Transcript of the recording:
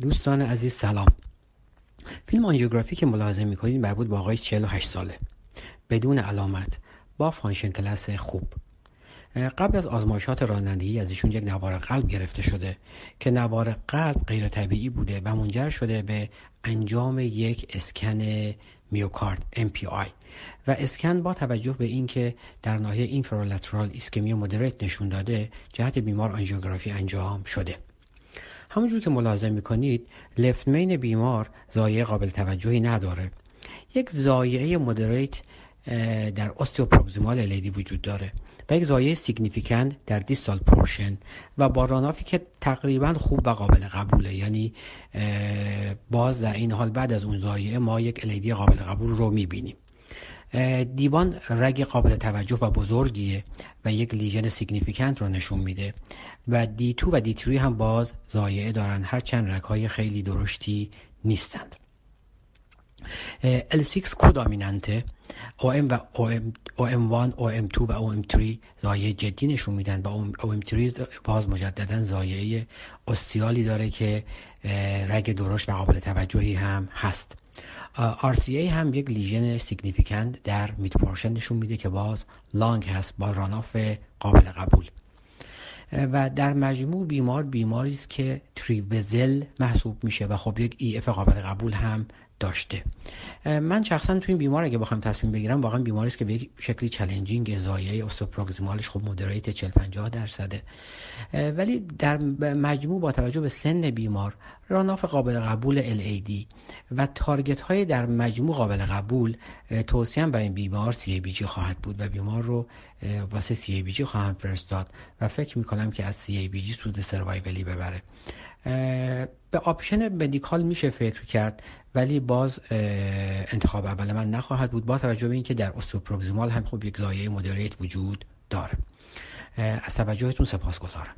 دوستان عزیز سلام. فیلم آنژیوگرافی که ملاحظه می‌کنید مربوط به آقای 48 ساله. بدون علامت با function class خوب. قبل از آزمایشات رانندگی از ایشون یک نوار قلب گرفته شده که نوار قلب غیر طبیعی بوده و منجر شده به انجام یک اسکن میوکارد MPI و اسکن با توجه به اینکه در ناحیه inferolateral ایسکمی moderate نشون داده جهت بیمار آنژیوگرافی انجام شده. همونجور که ملاحظه می‌کنید لفت مین بیمار زایه قابل توجهی نداره. یک زایعه مدریت در اوستیوپروگزیمال لیدی وجود داره و یک زایه سیگنیفیکن در دیستال پورشن و با رانافی که تقریبا خوب و قابل قبوله. یعنی باز در این حال بعد از اون زایه ما یک الیدی قابل قبول رو می‌بینیم. دیوان رگ قابل توجه و بزرگیه و یک لیژن سیگنیفیکنت رو نشون میده و دی تو و دی تری هم باز زایعه دارن. هرچند رگ های خیلی درشتی نیستند. L6 کودامیننته OM و OM1 OM2 و OM3 زایه جدی نشون میدن و OM3 باز مجددا زایه استیالی داره که رگ درشت و قابل توجهی هم هست. RCA هم یک لیژن سیگنیفیکانت در پورشن نشون میده که باز لانگ هست با راناف قابل قبول. و در مجموع بیمار بیماری است که تریوزل محسوب میشه و خب یک ای اف قابل قبول هم داشته. من شخصا تو این بیمار اگه بخوام تصمیم بگیرم واقعا بیماری است که به یک شکلی چالنجینگ زایه اوستوپروگزیمالش خب مودریت 40 50 درصده. ولی در مجموع با توجه به سن بیمار راناف قابل قبول LAD و target های در مجموع قابل قبول توصیه برای این بیمار CABG خواهد بود و بیمار رو واسه CABG خواهم فرستاد و فکر می‌کنم که از CABG سود survival ی ببره. به option medical میشه فکر کرد. ولی باز انتخاب اول من نخواهد بود با توجه به اینکه در ostoproximal هم خب یک ضایعه moderate وجود داره. از توجهتون سپاسگزارم